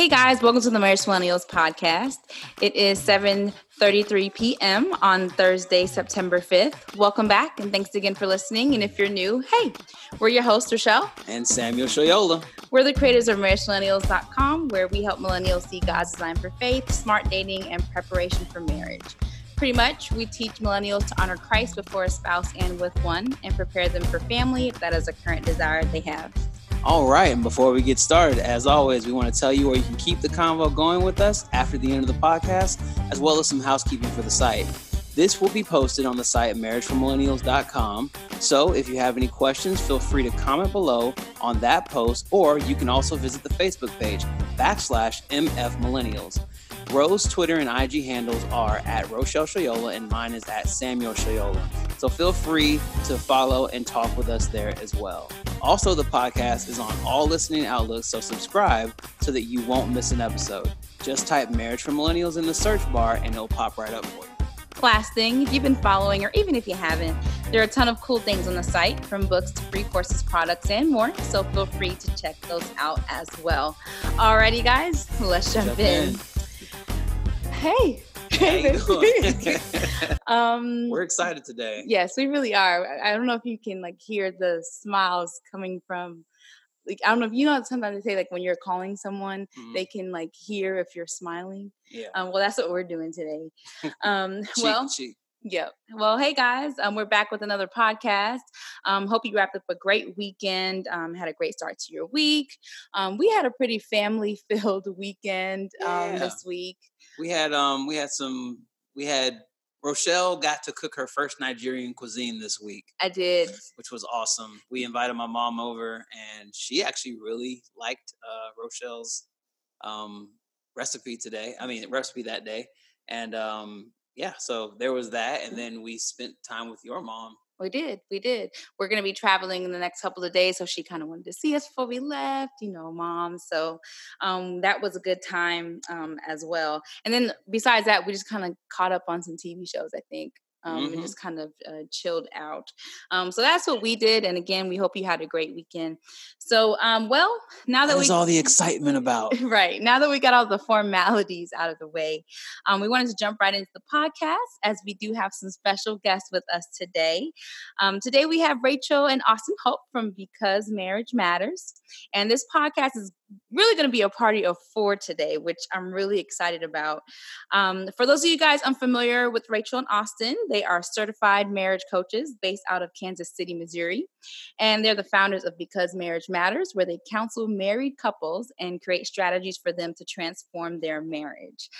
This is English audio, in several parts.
Hey guys, welcome to the Marriage Millennials podcast. It is 7:33 p.m. on Thursday, September 5th. Welcome back and thanks again for listening. And if you're new, hey, we're your hosts, Rochelle and Samuel Shoyola. We're the creators of MarriageMillennials.com, where we help millennials see God's design for faith, smart dating, and preparation for marriage. Pretty much, we teach millennials to honor Christ before a spouse and with one, and prepare them for family if that is a current desire they have. All right, and before we get started, as always, we want to tell you where you can keep the convo going with us after the end of the podcast, as well as some housekeeping for the site. This will be posted on the site marriageformillennials.com. So if you have any questions, feel free to comment below on that post, or you can also visit the Facebook page backslash MF Millennials. Rose Twitter and IG handles are at Rochelle Shoyola, and mine is at Samuel Shoyola. So feel free to follow and talk with us there as well. Also, the podcast is on all listening outlets, so subscribe so that you won't miss an episode. Just type Marriage for Millennials in the search bar and it'll pop right up for you. Last thing, if you've been following, or even if you haven't, there are a ton of cool things on the site from books to free courses, products, and more. So feel free to check those out as well. Alrighty, guys, let's jump, jump in. in. Hey. um, We're excited today. Yes, we really are. I don't know if you can like hear the smiles coming from like I don't know if you know sometimes they say like when you're calling someone mm-hmm. they can like hear if you're smiling. Yeah. Um, well, that's what we're doing today. Um, cheek, well, cheek. Yep. Well, hey guys, um, we're back with another podcast. Um, hope you wrapped up a great weekend. Um, had a great start to your week. Um, we had a pretty family-filled weekend um, yeah. this week. We had um, we had some. We had Rochelle got to cook her first Nigerian cuisine this week. I did, which was awesome. We invited my mom over, and she actually really liked uh, Rochelle's um, recipe today. I mean, recipe that day, and um, yeah, so there was that, and then we spent time with your mom. We did, we did. We're gonna be traveling in the next couple of days, so she kind of wanted to see us before we left, you know, mom. So um, that was a good time um, as well. And then besides that, we just kind of caught up on some TV shows. I think um, mm-hmm. and just kind of uh, chilled out. Um, so that's what we did. And again, we hope you had a great weekend. So, um, well, now that we all the excitement about right now that we got all the formalities out of the way, um, we wanted to jump right into the podcast as we do have some special guests with us today. Um, today we have Rachel and Austin Hope from Because Marriage Matters, and this podcast is really going to be a party of four today, which I'm really excited about. Um, for those of you guys unfamiliar with Rachel and Austin, they are certified marriage coaches based out of Kansas City, Missouri. And they're the founders of Because Marriage Matters, where they counsel married couples and create strategies for them to transform their marriage.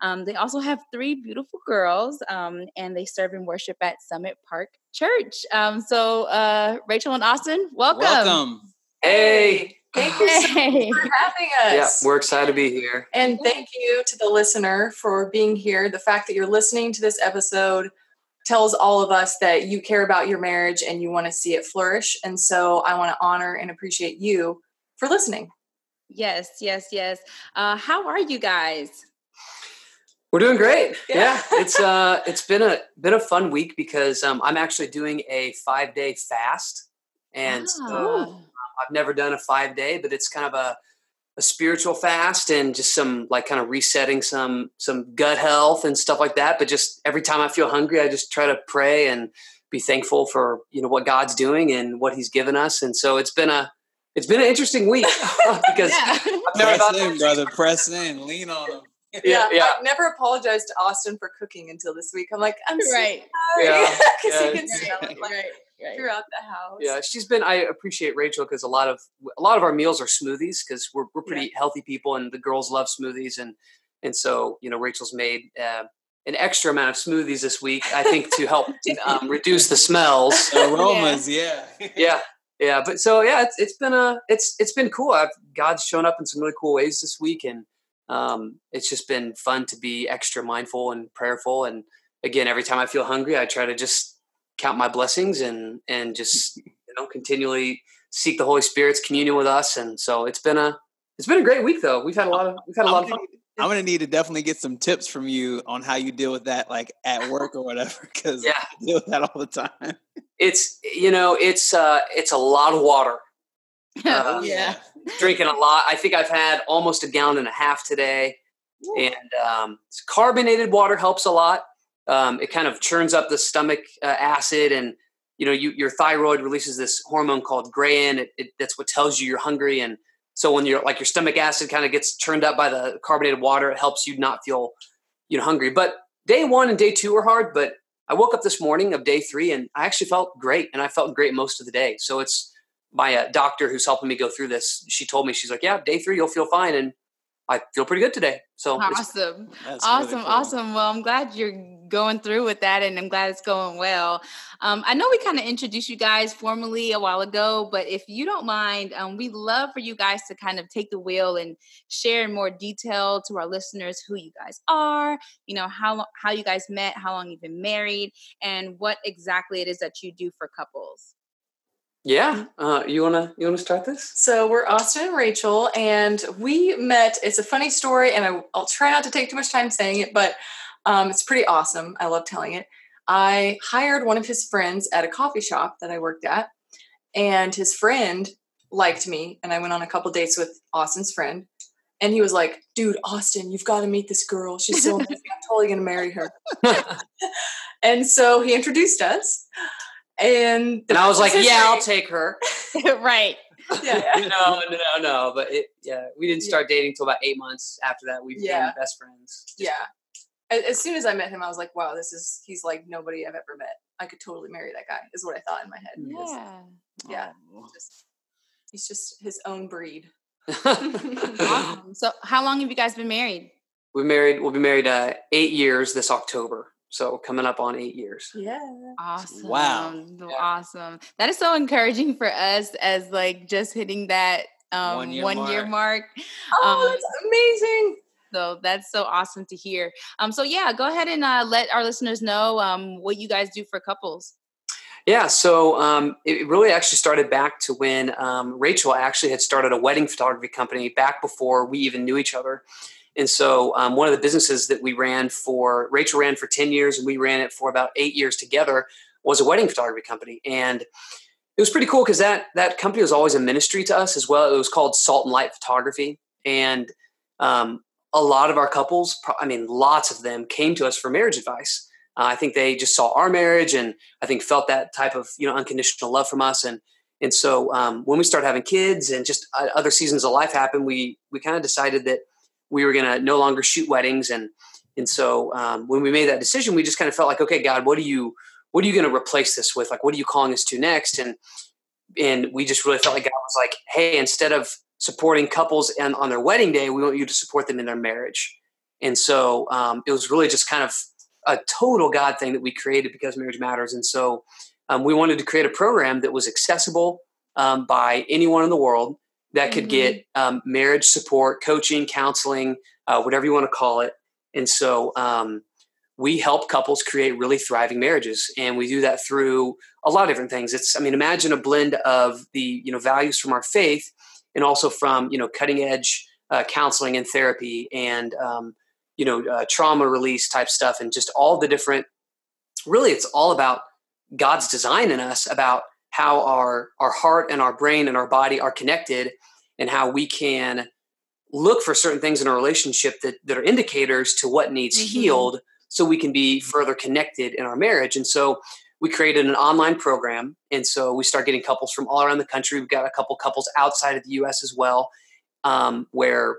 Um, they also have three beautiful girls, um, and they serve and worship at Summit Park Church. Um, so, uh, Rachel and Austin, welcome. Welcome. Hey. Thank you so hey. for having us. Yeah, we're excited to be here. And thank you to the listener for being here. The fact that you're listening to this episode tells all of us that you care about your marriage and you want to see it flourish. And so I want to honor and appreciate you for listening. Yes, yes, yes. Uh, how are you guys? We're doing great. Yeah, yeah. it's uh, it's been a been a fun week because um, I'm actually doing a five day fast, and oh. I've never done a five day, but it's kind of a, a spiritual fast and just some like kind of resetting some some gut health and stuff like that. But just every time I feel hungry, I just try to pray and be thankful for you know what God's doing and what He's given us. And so it's been a it's been an interesting week because yeah. I've never press in, brother. Press in, lean on them. Yeah, yeah, yeah. I never apologized to Austin for cooking until this week. I'm like, I'm right. sorry. Yeah, because yeah. he can smell it. Like, right right. throughout the house. Yeah, she's been. I appreciate Rachel because a lot of a lot of our meals are smoothies because we're we're pretty yeah. healthy people and the girls love smoothies and and so you know Rachel's made. Uh, an extra amount of smoothies this week, I think, to help um, reduce the smells, the aromas. Yeah, yeah, yeah. But so yeah, it's, it's been a it's it's been cool. I've, God's shown up in some really cool ways this week, and um, it's just been fun to be extra mindful and prayerful. And again, every time I feel hungry, I try to just count my blessings and and just you know continually seek the Holy Spirit's communion with us. And so it's been a it's been a great week though. We've had a lot of we've had a lot of fun. I'm gonna need to definitely get some tips from you on how you deal with that, like at work or whatever, because yeah. I deal with that all the time. It's you know it's uh, it's a lot of water. Uh, yeah. Drinking a lot. I think I've had almost a gallon and a half today. Ooh. And um, carbonated water helps a lot. Um, it kind of churns up the stomach uh, acid and you know you, your thyroid releases this hormone called ghrelin it, it, that's what tells you you're hungry. And so when you're like your stomach acid kind of gets churned up by the carbonated water it helps you not feel you know hungry. But day one and day two were hard but i woke up this morning of day three and i actually felt great and i felt great most of the day. So it's my uh, doctor who's helping me go through this she told me she's like yeah day three you'll feel fine. And I feel pretty good today. So awesome, awesome, really cool. awesome. Well, I'm glad you're going through with that, and I'm glad it's going well. Um, I know we kind of introduced you guys formally a while ago, but if you don't mind, um, we'd love for you guys to kind of take the wheel and share in more detail to our listeners who you guys are. You know how how you guys met, how long you've been married, and what exactly it is that you do for couples. Yeah, uh, you wanna you wanna start this? So we're Austin and Rachel, and we met. It's a funny story, and I, will try not to take too much time saying it, but um, it's pretty awesome. I love telling it. I hired one of his friends at a coffee shop that I worked at, and his friend liked me, and I went on a couple dates with Austin's friend, and he was like, "Dude, Austin, you've got to meet this girl. She's so amazing. I'm totally gonna marry her." and so he introduced us and and I was like, yeah, I'll take her. right. Yeah, yeah. no, no, no, no. But it, yeah, we didn't start dating until about eight months after that. We became yeah. best friends. Just yeah. As soon as I met him, I was like, wow, this is he's like nobody I've ever met. I could totally marry that guy. Is what I thought in my head. Yeah. Yeah. Just, he's just his own breed. awesome. So, how long have you guys been married? We married. We'll be married uh, eight years this October. So coming up on eight years. Yeah. Awesome. Wow. Awesome. That is so encouraging for us as like just hitting that um, one year, one mark. year mark. Oh, um, that's amazing. So that's so awesome to hear. Um, so yeah, go ahead and uh, let our listeners know um, what you guys do for couples. Yeah, so um, it really actually started back to when um, Rachel actually had started a wedding photography company back before we even knew each other. And so, um, one of the businesses that we ran for, Rachel ran for 10 years and we ran it for about eight years together, was a wedding photography company. And it was pretty cool because that, that company was always a ministry to us as well. It was called Salt and Light Photography. And um, a lot of our couples, I mean, lots of them came to us for marriage advice. Uh, I think they just saw our marriage and I think felt that type of, you know, unconditional love from us. And, and so um, when we started having kids and just uh, other seasons of life happened, we, we kind of decided that we were going to no longer shoot weddings. And and so um, when we made that decision we just kind of felt like okay god what are you what are you going to replace this with? Like what are you calling us to next? And and we just really felt like god was like hey instead of supporting couples and on their wedding day we want you to support them in their marriage. And so um, it was really just kind of a total god thing that we created because marriage matters. And so um, we wanted to create a program that was accessible um, by anyone in the world that could mm-hmm. get um, marriage support, coaching, counseling, uh, whatever you want to call it. And so um, we help couples create really thriving marriages, and we do that through a lot of different things. It's, I mean, imagine a blend of the you know values from our faith, and also from you know cutting edge uh, counseling and therapy, and um, you know uh, trauma release type stuff, and just all the different. Really, it's all about God's design in us about how our our heart and our brain and our body are connected and how we can look for certain things in a relationship that, that are indicators to what needs mm-hmm. healed so we can be further connected in our marriage. And so we created an online program. And so we start getting couples from all around the country. We've got a couple couples outside of the us as well um, where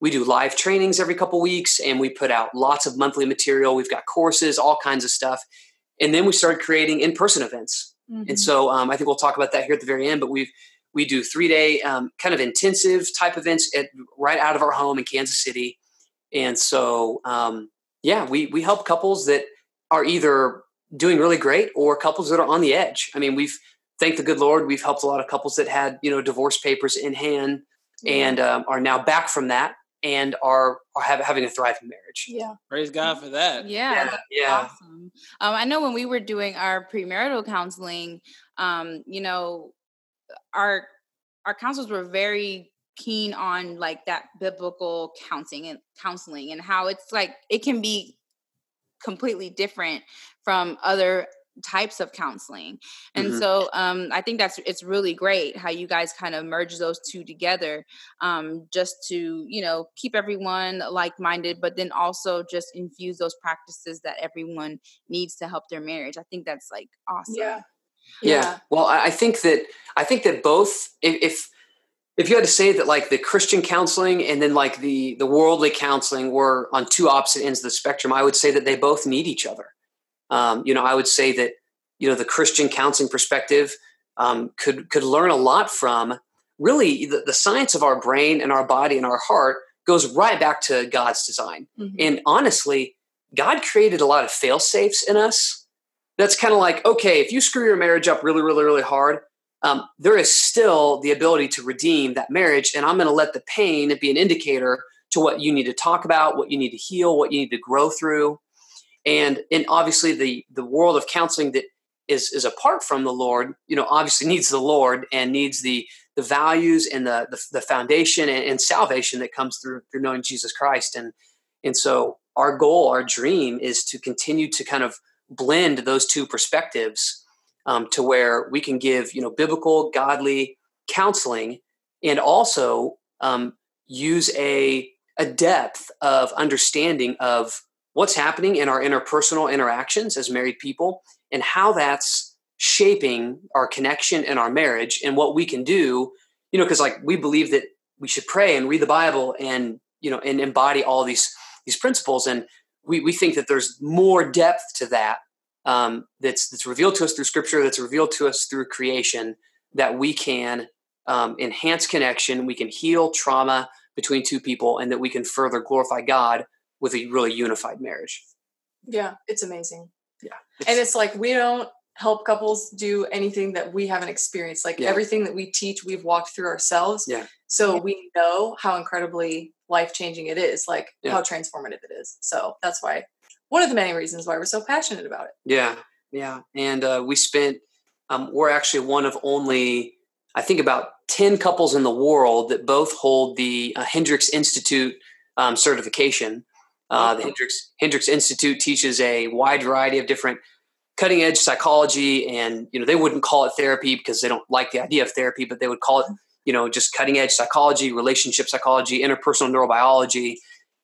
we do live trainings every couple weeks and we put out lots of monthly material. We've got courses all kinds of stuff. And then we started creating in-person events Mm-hmm. And so um, I think we'll talk about that here at the very end. But we we do three day um, kind of intensive type events at, right out of our home in Kansas City. And so um, yeah, we we help couples that are either doing really great or couples that are on the edge. I mean, we've thank the good Lord, we've helped a lot of couples that had you know divorce papers in hand and um, are now back from that and are are have, having a thriving marriage. Yeah, praise God for that. Yeah, yeah. yeah. Awesome. Um, I know when we were doing our premarital counseling, um, you know, our our counselors were very keen on like that biblical counseling and counseling and how it's like it can be completely different from other types of counseling. And mm-hmm. so um, i think that's it's really great how you guys kind of merge those two together um, just to you know keep everyone like-minded but then also just infuse those practices that everyone needs to help their marriage. I think that's like awesome. Yeah. Yeah, yeah. well i think that i think that both if if you had to say that like the christian counseling and then like the the worldly counseling were on two opposite ends of the spectrum i would say that they both need each other um, you know, I would say that you know the Christian counseling perspective um, could could learn a lot from. Really, the, the, science of our brain and our body and our heart goes right back to God's design. Mm-hmm. And honestly, God created a lot of fail safes in us. That's kind of like okay, if you screw your marriage up really, really, really hard, um, there is still the ability to redeem that marriage. And I'm going to let the pain be an indicator to what you need to talk about, what you need to heal, what you need to grow through and and obviously the the world of counseling that is is apart from the lord you know obviously needs the lord and needs the the values and the the, the foundation and, and, salvation that comes through through knowing jesus christ. And and so our goal our dream is to continue to kind of blend those two perspectives um, to where we can give you know biblical godly counseling and also um, use a a depth of understanding of what's happening in our interpersonal interactions as married people and how that's shaping our connection and our marriage and what we can do you know because like we believe that we should pray and read the bible and you know and embody all these these principles and we, we think that there's more depth to that um, that's that's revealed to us through scripture that's revealed to us through creation that we can um, enhance connection we can heal trauma between two people and that we can further glorify god with a really unified marriage. Yeah, it's amazing. Yeah. It's, and it's like we don't help couples do anything that we haven't experienced. Like yeah. everything that we teach, we've walked through ourselves. Yeah. So we know how incredibly life changing it is, like yeah. how transformative it is. So that's why one of the many reasons why we're so passionate about it. Yeah. Yeah. And uh, we spent, um, we're actually one of only, I think, about 10 couples in the world that both hold the uh, Hendricks Institute um, certification. Uh, the Hendricks, Hendricks Institute teaches a wide variety of different cutting edge psychology, and you know they wouldn't call it therapy because they don't like the idea of therapy, but they would call it you know just cutting edge psychology, relationship psychology, interpersonal neurobiology,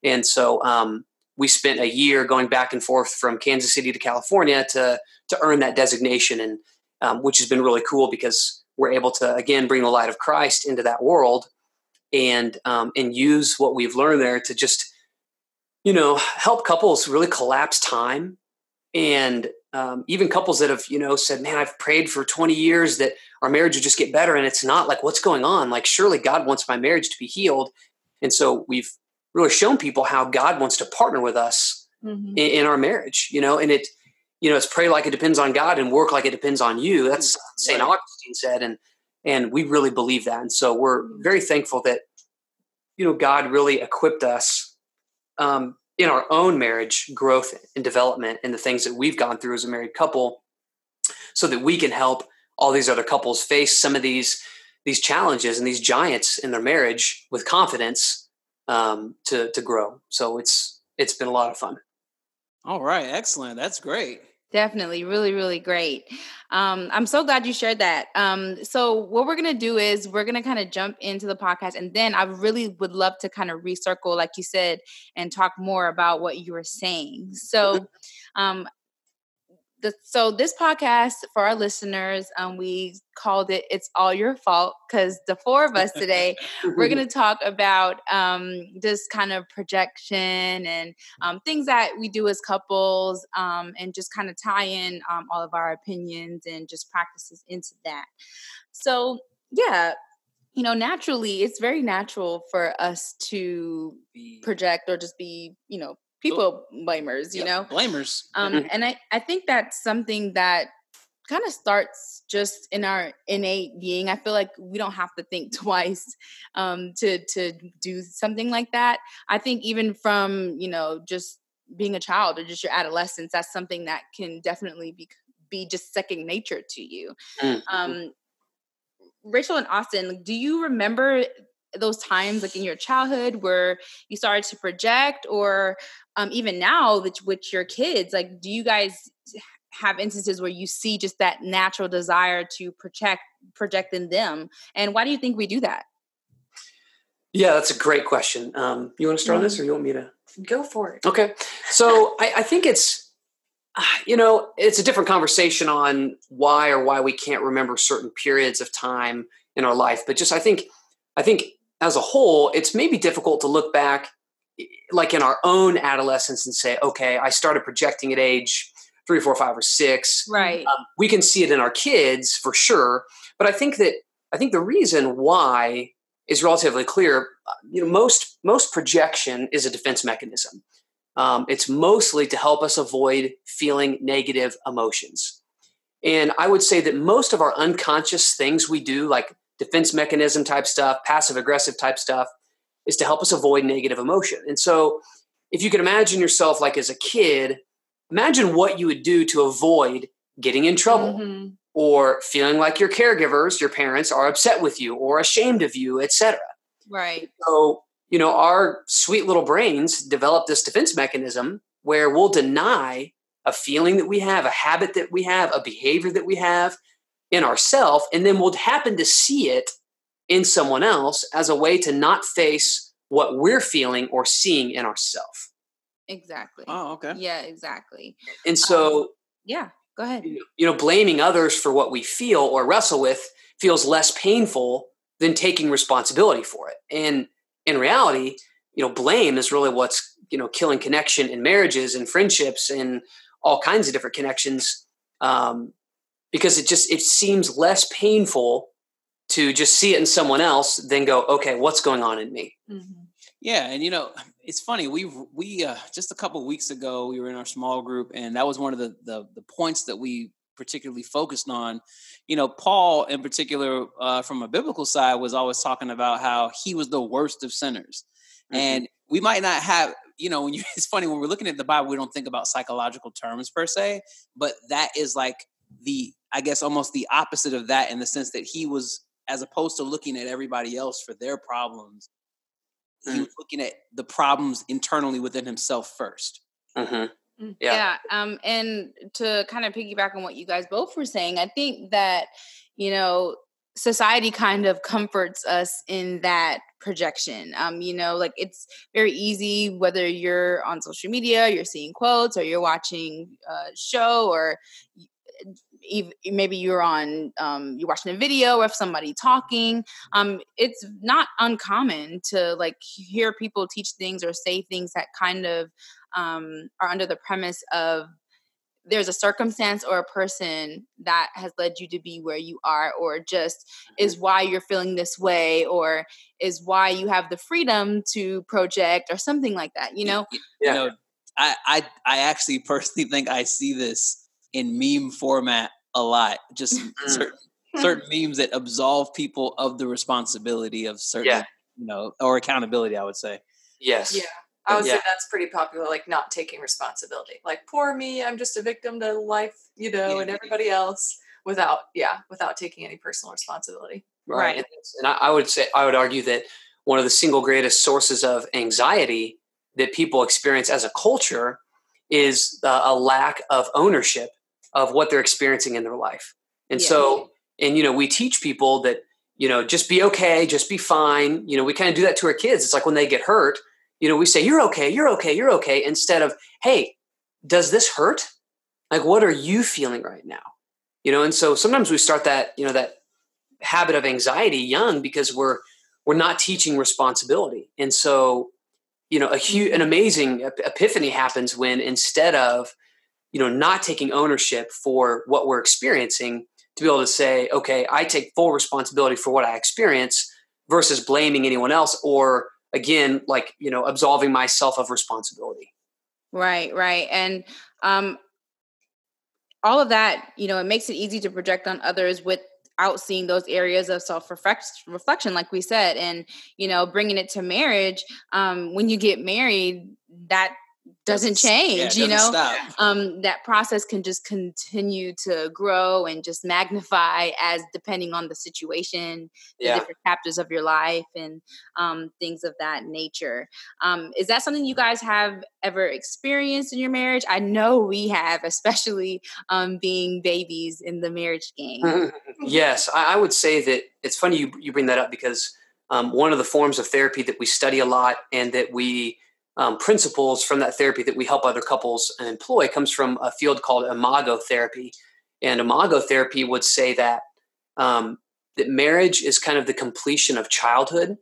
and so um, we spent a year going back and forth from Kansas City to California to to earn that designation, and um, which has been really cool because we're able to again bring the light of Christ into that world, and um, and use what we've learned there to just you know, help couples really collapse time and um, even couples that have, you know, said, man, I've prayed for 20 years that our marriage would just get better. And it's not like, what's going on? Like, surely God wants my marriage to be healed. And so we've really shown people how God wants to partner with us mm-hmm. in, in, our marriage, you know, and it, you know, it's pray like it depends on God and work like it depends on you. That's St. Augustine said. And, and we really believe that. And so we're mm-hmm. very thankful that, you know, God really equipped us um, in our own marriage growth and development and the things that we've gone through as a married couple so that we can help all these other couples face some of these these challenges and these giants in their marriage with confidence um, to to grow. So it's it's been a lot of fun. All right. Excellent. That's great Definitely, really, really great. Um, I'm so glad you shared that. Um, so, what we're gonna do is we're gonna kind of jump into the podcast, and then I really would love to kind of recircle, like you said, and talk more about what you were saying. So, um, the, so this podcast for our listeners, um, we called it "It's All Your Fault" because the four of us today we're going to talk about um, just kind of projection and um, things that we do as couples, um, and just kind of tie in um, all of our opinions and just practices into that. So, yeah, you know, naturally, it's very natural for us to project or just be, you know, people blamers, you yep, know? Blamers. Um, mm-hmm. and I, I think that's something that kind of starts just in our innate being. I feel like we don't have to think twice um, to to do something like that. I think even from you know just being a child or just your adolescence, that's something that can definitely be be just second nature to you. Mm-hmm. Um, Rachel and Austin, do you remember those times like in your childhood where you started to project or um, even now with, with your kids like do you guys have instances where you see just that natural desire to project project in them? And why do you think we do that? Yeah that's a great question. Um, you want to start mm-hmm. on this or you want me to? Go for it. Okay. So I, I think it's you know it's a different conversation on why or why we can't remember certain periods of time in our life but just i think i think as a whole it's maybe difficult to look back like in our own adolescence and say okay i started projecting at age three, four, five, or six. Right. Um, we can see it in our kids for sure. But I think that I think the reason why is relatively clear. Uh, you know, most most projection is a defense mechanism. Um, it's mostly to help us avoid feeling negative emotions. And I would say that most of our unconscious things we do, like defense mechanism type stuff, passive aggressive type stuff, is to help us avoid negative emotion. And so, if you can imagine yourself like as a kid imagine what you would do to avoid getting in trouble mm-hmm. or feeling like your caregivers, your parents are upset with you or ashamed of you, etc. Right. So, you know, our sweet little brains develop this defense mechanism where we'll deny a feeling that we have, a habit that we have, a behavior that we have in ourself, and then we'll happen to see it in someone else as a way to not face what we're feeling or seeing in ourselves. Exactly. Oh, okay. Yeah, exactly. And so, um, yeah, go ahead. You know, blaming others for what we feel or wrestle with feels less painful than taking responsibility for it. And in reality, you know, blame is really what's, you know, killing connection in marriages and friendships and all kinds of different connections. Um, because it just it seems less painful to just see it in someone else than go, okay, what's going on in me? Mm-hmm. Yeah, and you know, it's funny. We we uh, just a couple weeks ago we were in our small group, and that was one of the, the the, points that we particularly focused on. You know, Paul in particular, uh, from a biblical side, was always talking about how he was the worst of sinners, mm-hmm. and we might not have. You know, when you it's funny when we're looking at the Bible, we don't think about psychological terms per se, but that is like the I guess almost the opposite of that in the sense that he was as opposed to looking at everybody else for their problems mm. he was looking at the problems internally within himself 1st mm-hmm. Mm, yeah. yeah. Um, and to kind of piggyback on what you guys both were saying, I think that, you know, society kind of comforts us in that projection. Um, you know, like it's very easy whether you're on social media, you're seeing quotes, or you're watching a show, or maybe you're on um, you're watching a video of somebody talking um, it's not uncommon to like hear people teach things or say things that kind of um, are under the premise of there's a circumstance or a person that has led you to be where you are or just is mm-hmm. why you're feeling this way or is why you have the freedom to project or something like that you know yeah. you know I, I i actually personally think i see this in meme format a lot. Just mm. certain, certain memes that absolve people of the responsibility of certain, yeah. you know, or accountability. I would say. Yes. Yeah. I would yeah. say that's pretty popular, like not taking responsibility. Like, poor me, I'm just a victim to life, you know, yeah. and everybody else without, yeah, without taking any personal responsibility. Right. right. And I would say, I would argue that one of the single greatest sources of anxiety that people experience as a culture is uh, a lack of ownership of what they're experiencing in their life. And yeah. so, and you know, we teach people that, you know, just be okay, just be fine. You know, we kind of do that to our kids. It's like when they get hurt, you know, we say, you're okay, you're okay, you're okay, instead of, hey, does this hurt? Like, what are you feeling right now? You know, and so sometimes we start that, you know, that habit of anxiety young because we're, we're not teaching responsibility. And so, you know, a huge, an amazing epiphany happens when instead of, you know not taking ownership for what we're experiencing to be able to say okay i take full responsibility for what i experience versus blaming anyone else or again like you know absolving myself of responsibility. Right right. And um all of that you know it makes it easy to project on others without seeing those areas of self reflection like we said and you know bringing it to marriage um when you get married that doesn't change yeah, you know? um, that process can just continue to grow and just magnify as depending on the situation yeah. the different chapters of your life and um, things of that nature. Um, is that something you guys have ever experienced in your marriage? I know we have especially um, being babies in the marriage game. Yes I, I, would say that it's funny you, you bring that up because um, one of the forms of therapy that we study a lot and that we um, principles from that therapy that we help other couples employ comes from a field called imago therapy. And imago therapy would say that um, that marriage is kind of the completion of childhood.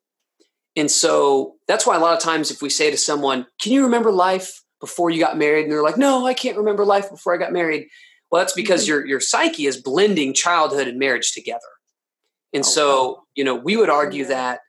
And so that's why a lot of times if we say to someone, "Can you remember life before you got married?" and they're like, "No, I can't remember life before I got married." Well, that's because mm-hmm. your your psyche is blending childhood and marriage together. And oh, so, you know, we would argue that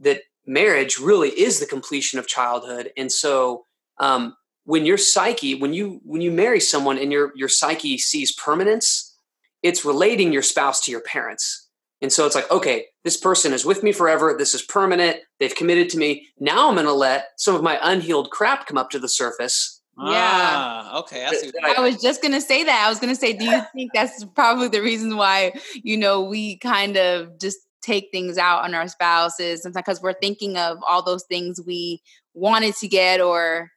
that marriage really is the completion of childhood and so um, when your psyche when you when you marry someone and your your psyche sees permanence it's relating your spouse to your parents and so it's like okay this person is with me forever this is permanent they've committed to me now i'm going to let some of my unhealed crap come up to the surface yeah. Ah, okay. I, I, I, was just gonna say that. I was gonna say, do you think that's probably the reason why you know we kind of just take things out on our spouses sometimes because we're thinking of all those things we wanted to get or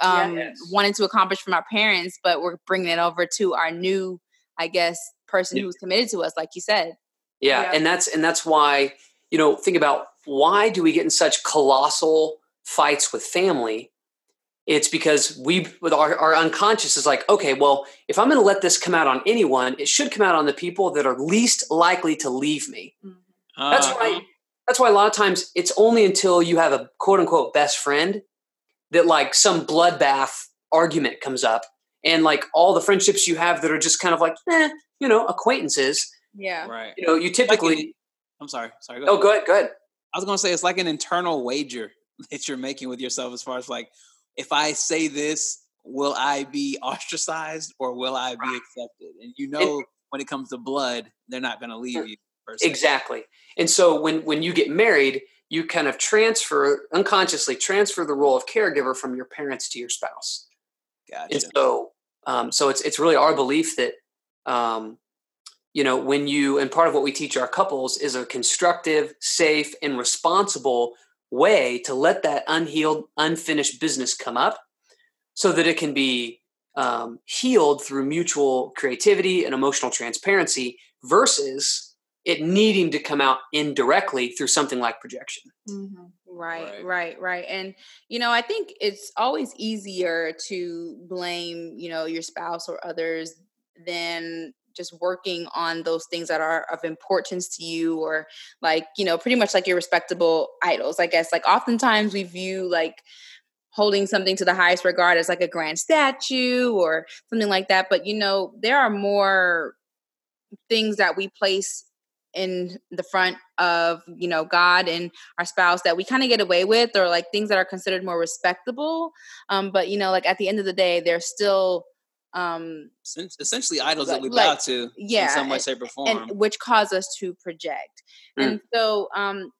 um, yes. wanted to accomplish from our parents, but we're bringing it over to our new, I guess, person yeah. who's committed to us, like you said. Yeah, yeah, and that's and that's why you know think about why do we get in such colossal fights with family? It's because we with our, our unconscious is like, okay, well, if I'm going to let this come out on anyone, it should come out on the people that are least likely to leave me. Mm-hmm. That's uh, why. That's why a lot of times it's only until you have a quote unquote best friend that like some bloodbath argument comes up, and like all the friendships you have that are just kind of like, eh, you know, acquaintances. Yeah. Right. You know, you typically. Like I'm sorry. Sorry. Go oh, ahead. Oh, go ahead. Go ahead. I was going to say it's like an internal wager that you're making with yourself as far as like, if I say this, will I be ostracized or will I be accepted? And you know, when it comes to blood, they're not going to leave you. Exactly. And so when when you get married, you kind of transfer unconsciously transfer the role of caregiver from your parents to your spouse. Gotcha. And so um, so it's it's really our belief that um, you know when you and part of what we teach our couples is a constructive, safe, and responsible way to let that unhealed, unfinished business come up, so that it can be um, healed through mutual creativity and emotional transparency versus it needing to come out indirectly through something like projection. Mm-hmm. Right, right, right, right. And, you know, I think it's always easier to blame, you know, your spouse or others than just working on those things that are of importance to you or like, you know, pretty much like your respectable idols. I guess like oftentimes we view like holding something to the highest regard as like a grand statue or something like that. But, you know, there are more things that we place in the front of you know god and our spouse that we kind of get away with or like things that are considered more respectable um but you know like at the end of the day they're still um essentially idols like, that we bow like, to yeah in some way shape or form and which cause us to project mm. and so um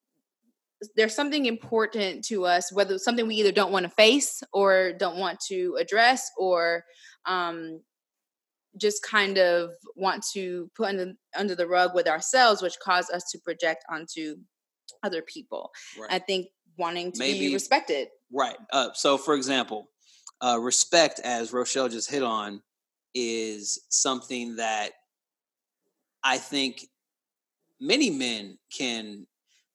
there's something important to us whether something we either don't want to face or don't want to address or um just kind of want to put under, under the rug with ourselves, which cause us to project onto other people. Right. I think wanting to Maybe, be respected. Right. Uh, so, for example, uh, respect, as Rochelle just hit on, is something that I think many men can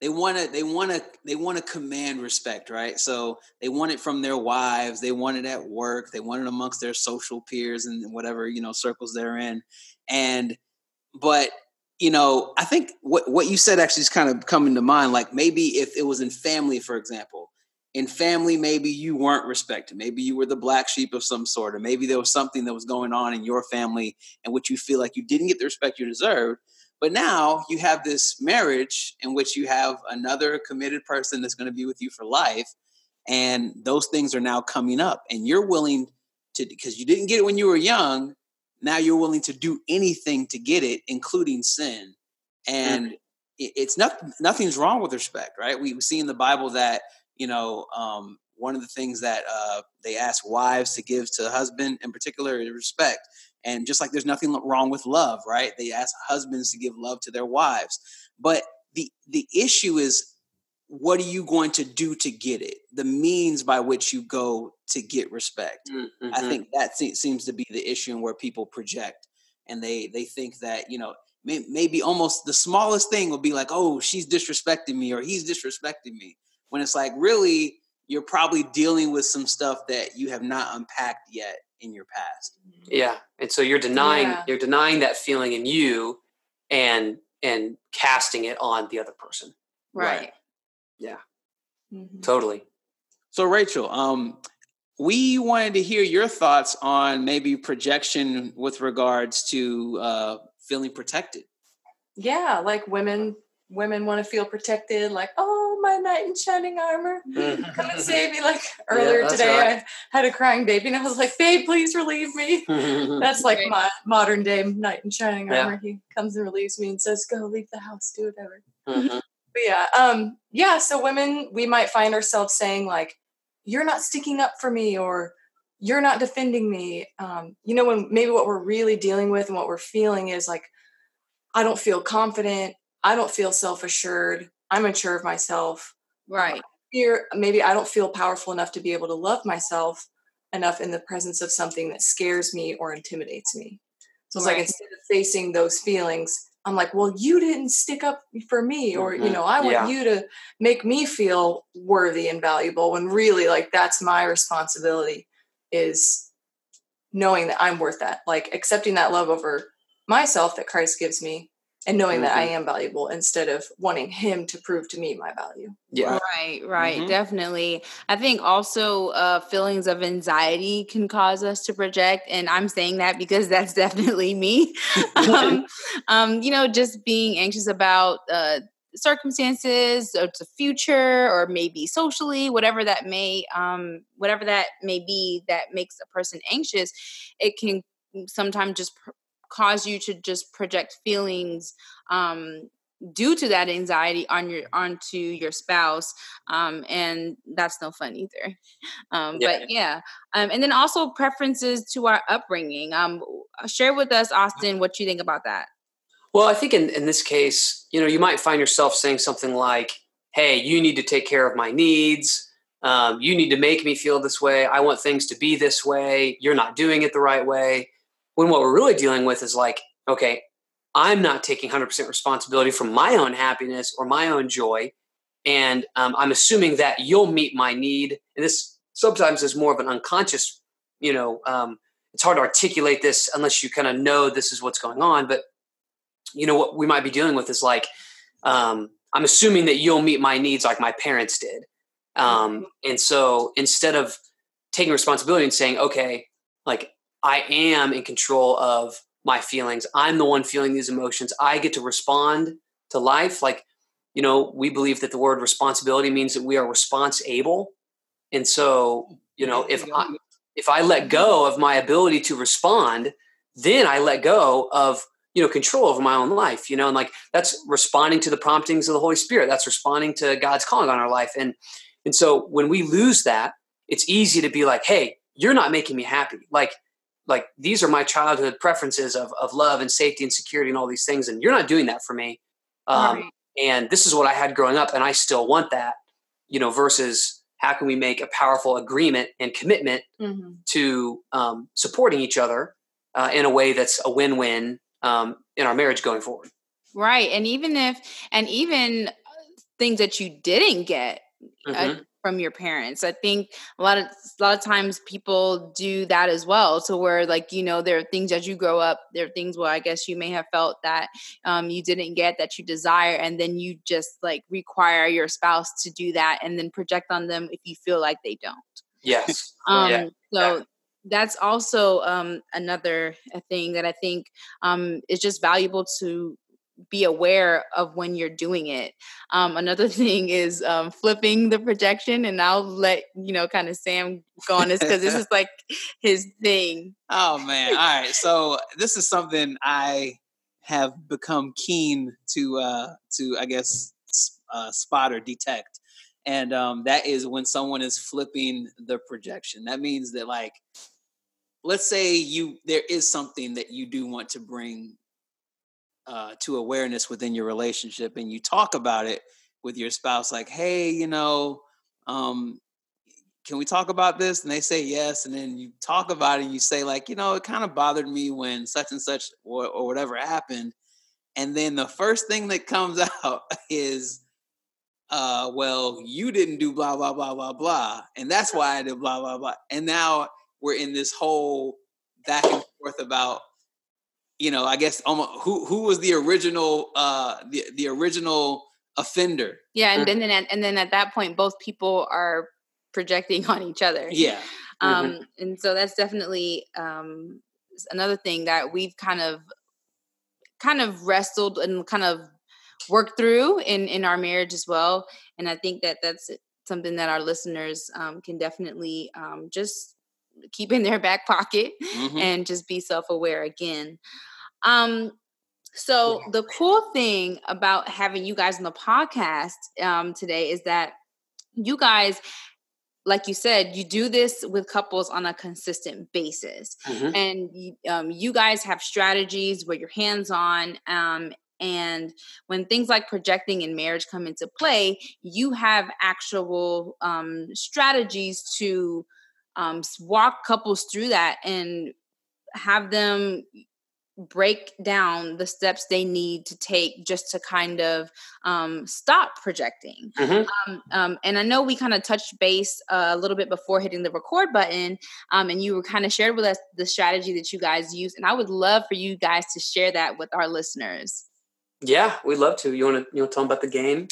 they want to they want to they want to command respect right? So they want it from their wives they want it at work they want it amongst their social peers and whatever you know circles they're in. And but you know i think what what you said actually is kind of coming to mind like maybe if it was in family for example in family maybe you weren't respected. Maybe you were the black sheep of some sort or maybe there was something that was going on in your family and which you feel like you didn't get the respect you deserved but now you have this marriage in which you have another committed person that's going to be with you for life. And those things are now coming up. And you're willing to, because you didn't get it when you were young, now you're willing to do anything to get it, including sin. And mm-hmm. it's not, nothing's wrong with respect, right? We see in the Bible that, you know, um, one of the things that uh, they ask wives to give to husband in particular is respect. And just like there's nothing wrong with love, right? They ask husbands to give love to their wives. But the the issue is what are you going to do to get it? The means by which you go to get respect. Mm-hmm. I think that seems to be the issue and where people project and they they think that, you know, may, maybe almost the smallest thing will be like, "Oh, she's disrespecting me or he's disrespecting me." When it's like really you're probably dealing with some stuff that you have not unpacked yet in your past. Yeah. And so you're denying yeah. you're denying that feeling in you and and casting it on the other person. Right. right. Yeah. Mm-hmm. Totally. So Rachel, um we wanted to hear your thoughts on maybe projection with regards to uh, feeling protected. Yeah, like women women want to feel protected, like, oh, my knight in shining armor. Come and save me. Like earlier yeah, today, right. I had a crying baby and I was like, babe, please relieve me. that's like my modern day knight in shining yeah. armor. He comes and relieves me and says, go leave the house, do whatever. Mm-hmm. But yeah, um, yeah, so women, we might find ourselves saying, like, you're not sticking up for me or you're not defending me. Um, you know, when maybe what we're really dealing with and what we're feeling is like, I don't feel confident. I don't feel self assured. I'm unsure of myself. Right. Fear, maybe I don't feel powerful enough to be able to love myself enough in the presence of something that scares me or intimidates me. So it's right. like instead of facing those feelings, I'm like, well, you didn't stick up for me, or mm-hmm. you know, I want yeah. you to make me feel worthy and valuable. When really, like, that's my responsibility is knowing that I'm worth that, like accepting that love over myself that Christ gives me, and knowing mm-hmm. that I mm-hmm. am valuable instead of wanting him to prove to me my value. Yeah. Right, right. Mm-hmm. Definitely. I think also uh, feelings of anxiety can cause us to project. And I'm saying that because that's definitely me. um, um, you know, just being anxious about uh, circumstances or the future or maybe socially whatever that may um whatever that may be that makes a person anxious it can sometimes just pr- cause you to just project feelings um, due to that anxiety on your onto your spouse um, and that's no fun either. Um, yeah. but yeah um, and then also preferences to our upbringing. Um, share with us austin what you think about that. Well i think in, in this case you know you might find yourself saying something like hey you need to take care of my needs. Um, you need to make me feel this way. I want things to be this way. You're not doing it the right way when what we're really dealing with is like, okay, I'm not taking 100% responsibility for my own happiness or my own joy. And um, I'm assuming that you'll meet my need. And this sometimes is more of an unconscious, you know, um, it's hard to articulate this unless you kind of know this is what's going on. But, you know, what we might be dealing with is like, um, I'm assuming that you'll meet my needs like my parents did. Um, mm-hmm. and so instead of taking responsibility and saying, okay, like I am in control of my feelings. I'm the one feeling these emotions. I get to respond to life. Like, you know, we believe that the word responsibility means that we are response able. And so, you know, if I, if I let go of my ability to respond, then I let go of, you know, control over my own life, you know, and like that's responding to the promptings of the Holy Spirit. That's responding to God's calling on our life. And, and so when we lose that, it's easy to be like, Hey, you're not making me happy. Like, like these are my childhood preferences of, of love and safety and security and all these things and you're not doing that for me um, right. and this is what i had growing up and i still want that you know versus how can we make a powerful agreement and commitment mm-hmm. to um, supporting each other uh, in a way that's a win-win um, in our marriage going forward right and even if and even things that you didn't get uh, mm-hmm. uh, from your parents. I think a lot of a lot of times people do that as well. So where like you know there are things as you grow up, there are things where I guess you may have felt that um, you didn't get that you desire, and then you just like require your spouse to do that, and then project on them if you feel like they don't. Yes. um, yeah. So. Yeah that's also um, another thing that I think um, is just valuable to be aware of when you're doing it. Um, another thing is um, flipping the projection, and I'll let you know, kind of Sam go on this because this is like his thing. Oh man! All right, so this is something I have become keen to uh, to I guess uh, spot or detect, and um, that is when someone is flipping the projection. That means that like, let's say you there is something that you do want to bring uh, to awareness within your relationship, and you talk about it with your spouse, like, hey, you know, um, can we talk about this? And they say yes. And then you talk about it and you say, like, you know, it kind of bothered me when such and such or, or whatever happened. And then the first thing that comes out is, uh, well, you didn't do blah, blah, blah, blah, blah. And that's why I did blah, blah, blah. And now we're in this whole back and forth about, you know, I guess almost who who was the original uh the, the original offender. Yeah, and, and then at, and then at that point both people are projecting on each other. Yeah. Um, mm-hmm. and so that's definitely um, another thing that we've kind of kind of wrestled and kind of worked through in in our marriage as well. And I think that that's something that our listeners um, can definitely um, just keep in their back pocket mm-hmm. and just be self aware again. Um, so the cool thing about having you guys on the podcast um, today is that you guys like you said, you do this with couples on a consistent basis, mm-hmm. and um, you guys have strategies where you're hands on. Um, and when things like projecting in marriage come into play, you have actual um, strategies to um, walk couples through that and have them break down the steps they need to take just to kind of um, stop projecting. Mm-hmm. Um, um, and I know we kind of touched base uh, a little bit before hitting the record button, um, and you were kind of shared with us the strategy that you guys use. And I would love for you guys to share that with our listeners. Yeah, we'd love to. You want to you want to tell them about the game?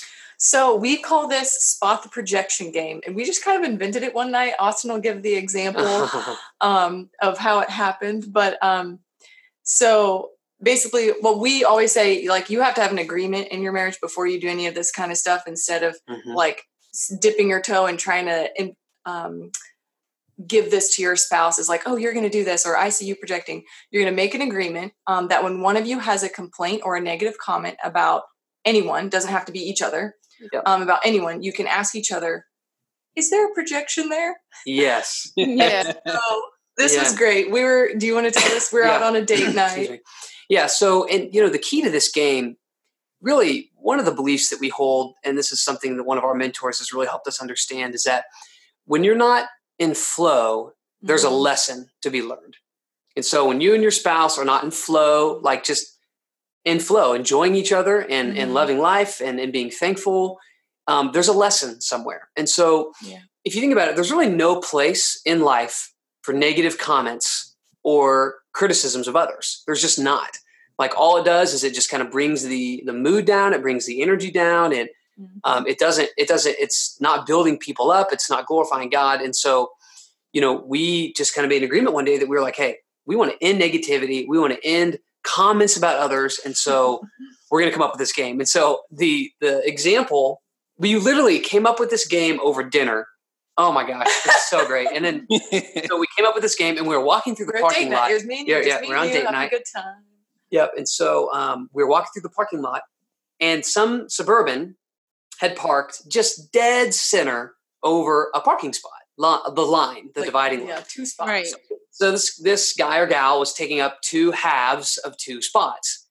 So we call this spot the projection game, and we just kind of invented it one night. Austin will give the example um, of how it happened, but um, so basically, what we always say, like, you have to have an agreement in your marriage before you do any of this kind of stuff instead of mm-hmm. like dipping your toe and trying to um, give this to your spouse is like, oh, you're going to do this, or I see you projecting. You're going to make an agreement um, that when one of you has a complaint or a negative comment about anyone, doesn't have to be each other, yep. um, about anyone, you can ask each other, is there a projection there? Yes. yeah. so this yeah. was great. We were. Do you want to tell us? We're yeah. out on a date night. yeah. So, and you know, the key to this game, really, one of the beliefs that we hold, and this is something that one of our mentors has really helped us understand, is that when you're not in flow, there's mm-hmm. a lesson to be learned. And so, when you and your spouse are not in flow, like just in flow, enjoying each other and mm-hmm. and loving life and and being thankful, um, there's a lesson somewhere. And so, yeah. if you think about it, there's really no place in life for negative comments or criticisms of others. There's just not. Like all it does is it just kind of brings the the mood down. It brings the energy down. It mm-hmm. um, it doesn't it doesn't it's not building people up. It's not glorifying God. And so, you know, we just kind of made an agreement one day that we were like, hey, we want to end negativity. We want to end comments about others. And so we're going to come up with this game. And so the the example we literally came up with this game over dinner Oh my gosh, it's so great! And then so we came up with this game, and we were walking through the we're parking lot. It was me and you. Yeah, yeah, we're on date night. good time. Yep. And so um, we were walking through the parking lot, and some suburban had parked just dead center over a parking spot, the line, the like, dividing line. Yeah, two spots. Right. So, so this this guy or gal was taking up two halves of two spots,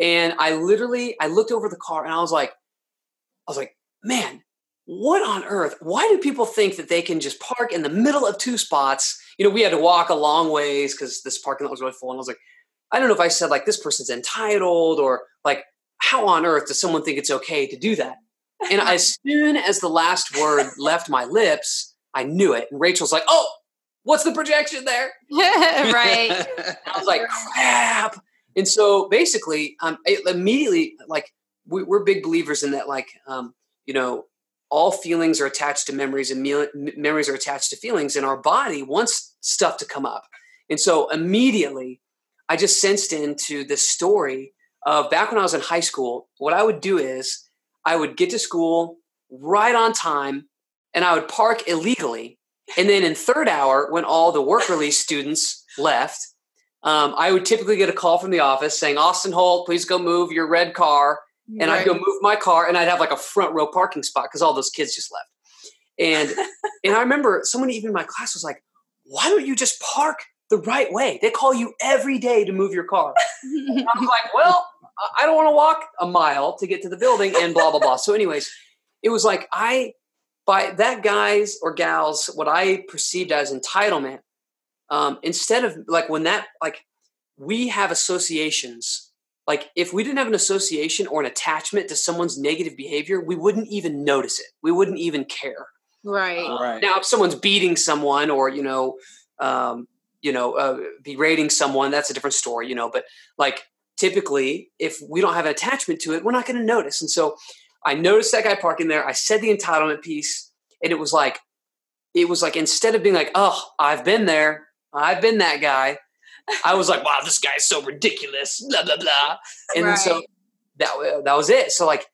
and I literally I looked over the car and I was like, I was like, man, what on earth? Why do people think that they can just park in the middle of two spots? You know, we had to walk a long ways because this parking lot was really full. And I was like, I don't know if I said like this person's entitled or like, how on earth does someone think it's okay to do that? And as soon as the last word left my lips, I knew it. And Rachel's like, oh, what's the projection there? right. I was like, crap. And so basically, um, immediately, like, we, are big believers in that, like, um, you know, all feelings are attached to memories and me- memories are attached to feelings and our body wants stuff to come up and so immediately i just sensed into this story of back when i was in high school what i would do is i would get to school right on time and i would park illegally and then in third hour when all the work release students left um, i would typically get a call from the office saying austin holt please go move your red car and right. I'd go move my car and I'd have like a front row parking spot because all those kids just left. And and I remember someone even in my class was like, "Why don't you just park the right way? They call you every day to move your car." I was like, "Well, I don't want to walk a mile to get to the building," and blah blah blah. So, anyways, it was like I by that guys or gals what I perceived as entitlement. Um, instead of like when that like we have associations like if we didn't have an association or an attachment to someone's negative behavior we wouldn't even notice it we wouldn't even care right, uh, right. now if someone's beating someone or you know um, you know uh, berating someone that's a different story you know but like typically if we don't have an attachment to it we're not going to notice and so i noticed that guy parking there i said the entitlement piece and it was like it was like instead of being like oh i've been there i've been that guy I was like, wow, this guy's so ridiculous, blah, blah, blah. And right. so that, that was it. So like,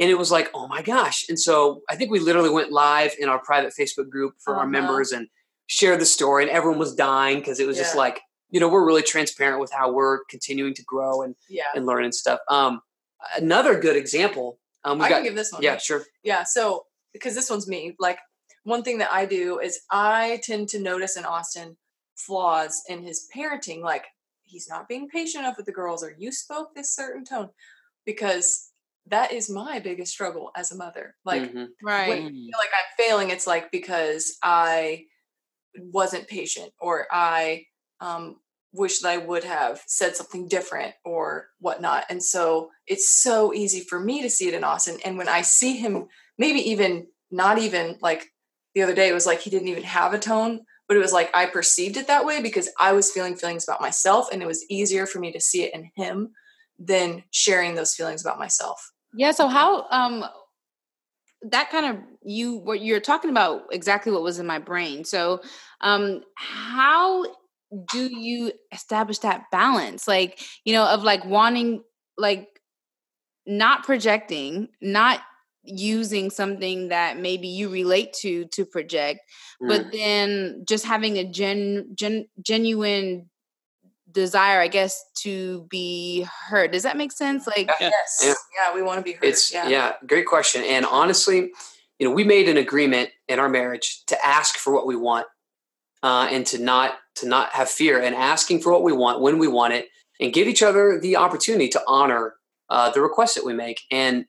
and it was like, oh my gosh. And so I think we literally went live in our private Facebook group for uh-huh. our members and shared the story and everyone was dying because it was yeah. just like, you know, we're really transparent with how we're continuing to grow and, yeah. and learn and stuff. Um, another good example. Um, we I got, can give this one. Yeah, sure. Yeah. So, because this one's me, like one thing that I do is I tend to notice in Austin flaws in his parenting like he's not being patient enough with the girls or you spoke this certain tone because that is my biggest struggle as a mother like mm-hmm. right when I feel like i'm failing it's like because i wasn't patient or i um, wish that i would have said something different or whatnot and so it's so easy for me to see it in austin and when i see him maybe even not even like the other day it was like he didn't even have a tone but it was like I perceived it that way because I was feeling feelings about myself and it was easier for me to see it in him than sharing those feelings about myself. Yeah, so how um that kind of you what you're talking about exactly what was in my brain. So um how do you establish that balance like you know of like wanting like not projecting not using something that maybe you relate to to project mm. but then just having a gen, gen genuine desire i guess to be heard does that make sense like yeah. yes yeah. yeah we want to be heard it's yeah. yeah great question and honestly you know we made an agreement in our marriage to ask for what we want uh, and to not to not have fear and asking for what we want when we want it and give each other the opportunity to honor uh, the requests that we make and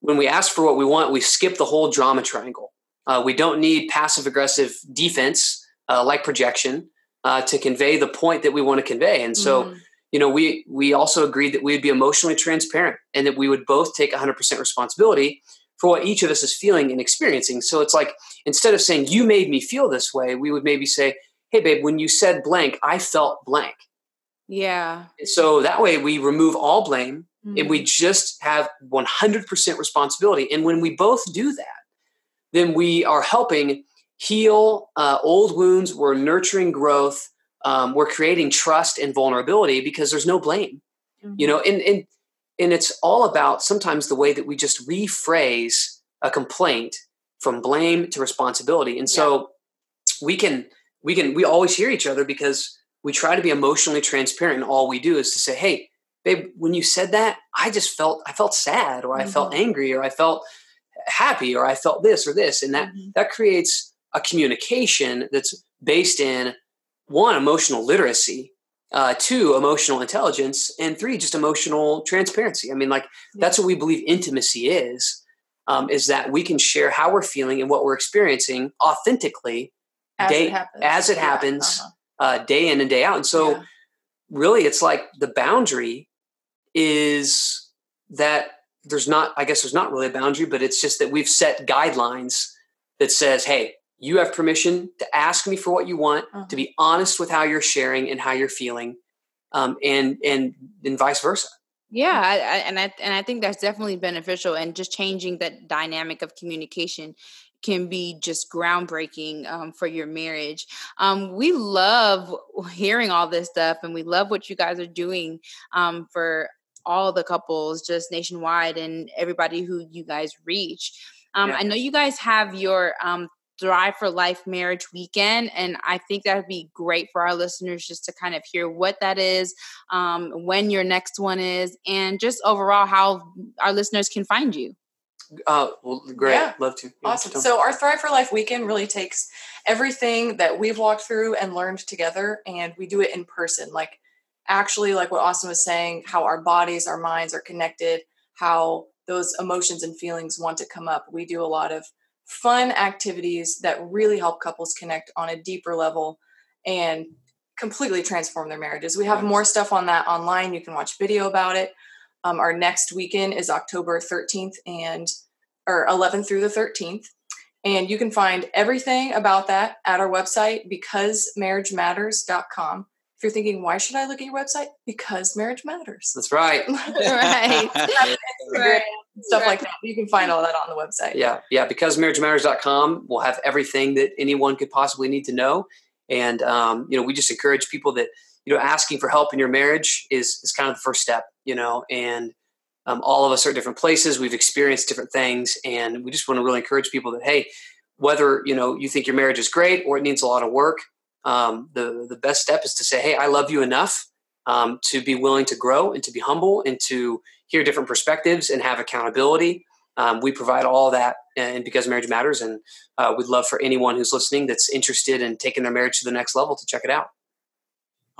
when we ask for what we want, we skip the whole drama triangle. Uh, we don't need passive aggressive defense uh, like projection uh, to convey the point that we want to convey. And so, mm. you know, we we also agreed that we would be emotionally transparent and that we would both take 100% responsibility for what each of us is feeling and experiencing. So it's like instead of saying you made me feel this way, we would maybe say, "Hey, babe, when you said blank, I felt blank." Yeah. So that way we remove all blame Mm-hmm. And we just have 100% responsibility. And when we both do that, then we are helping heal uh, old wounds. We're nurturing growth. Um, we're creating trust and vulnerability because there's no blame. Mm-hmm. You know, and, and and it's all about sometimes the way that we just rephrase a complaint from blame to responsibility. And so yeah. we can we can we always hear each other because we try to be emotionally transparent and all we do is to say, hey, babe, when you said that, I just felt I felt sad or I mm-hmm. felt angry or I felt happy or I felt this or this. And that mm-hmm. that creates a communication that's based in one, emotional literacy, uh, two, emotional intelligence, and three, just emotional transparency. I mean, like yeah. that's what we believe intimacy is. Um, is that we can share how we're feeling and what we're experiencing authentically as day, it happens, as it happens uh-huh. uh, day in and day out. And so, yeah. really, it's like the boundary is that there's not i guess there's not really a boundary but it's just that we've set guidelines that says hey you have permission to ask me for what you want uh-huh. to be honest with how you're sharing and how you're feeling um, and and and vice versa yeah I, I, and i and i think that's definitely beneficial and just changing that dynamic of communication can be just groundbreaking um, for your marriage. Um, we love hearing all this stuff, and we love what you guys are doing um, for all the couples just nationwide and everybody who you guys reach. Um, yeah. I know you guys have your um, Thrive for Life Marriage Weekend, and I think that would be great for our listeners just to kind of hear what that is, um, when your next one is, and just overall how our listeners can find you. Uh, well, great. Yeah. Love to. Yeah, awesome. So our Thrive for Life weekend really takes everything that we've walked through and learned together, and we do it in person. Like actually, like what Austin was saying, how our bodies, our minds are connected, how those emotions and feelings want to come up. We do a lot of fun activities that really help couples connect on a deeper level and completely transform their marriages. We have more stuff on that online. You can watch video about it. Um, our next weekend is October 13th and or 11th through the 13th. And you can find everything about that at our website, becausemarriagematters.com. If you're thinking, why should I look at your website? Because marriage matters. That's right. right. right. Stuff right. like that. You can find all that on the website. Yeah. Yeah. Because marriagematters.com will have everything that anyone could possibly need to know. And, um, you know, we just encourage people that, you know, asking for help in your marriage is, is kind of the first step, you know, and um, all of us are different places. We've experienced different things. And we just want to really encourage people that, hey, whether, you know, you think your marriage is great or it needs a lot of work, um, the, the best step is to say, hey, I love you enough um, to be willing to grow and to be humble and to hear different perspectives and have accountability. Um, we provide all that and because marriage matters and uh, we'd love for anyone who's listening that's interested in taking their marriage to the next level to check it out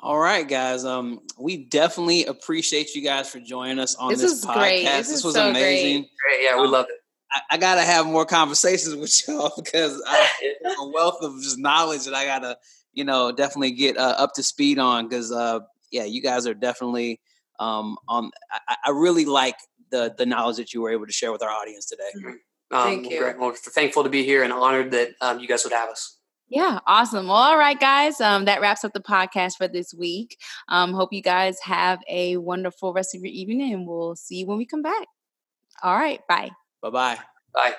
all right guys um we definitely appreciate you guys for joining us on this, this podcast great. this, this was so amazing great. yeah we love it I, I, gotta have more conversations with y'all because I, a wealth of just knowledge that I gotta, you know, definitely get uh, up to speed on. Because, uh, yeah, you guys are definitely um, on. I, I, really like the the knowledge that you were able to share with our audience today. Mm-hmm. Um, Thank you. Great. Well, we're thankful to be here and honored that um, you guys would have us. Yeah, awesome. Well, all right, guys. Um, that wraps up the podcast for this week. Um, hope you guys have a wonderful rest of your evening, and we'll see you when we come back. All right, bye. Bye-bye. Bye.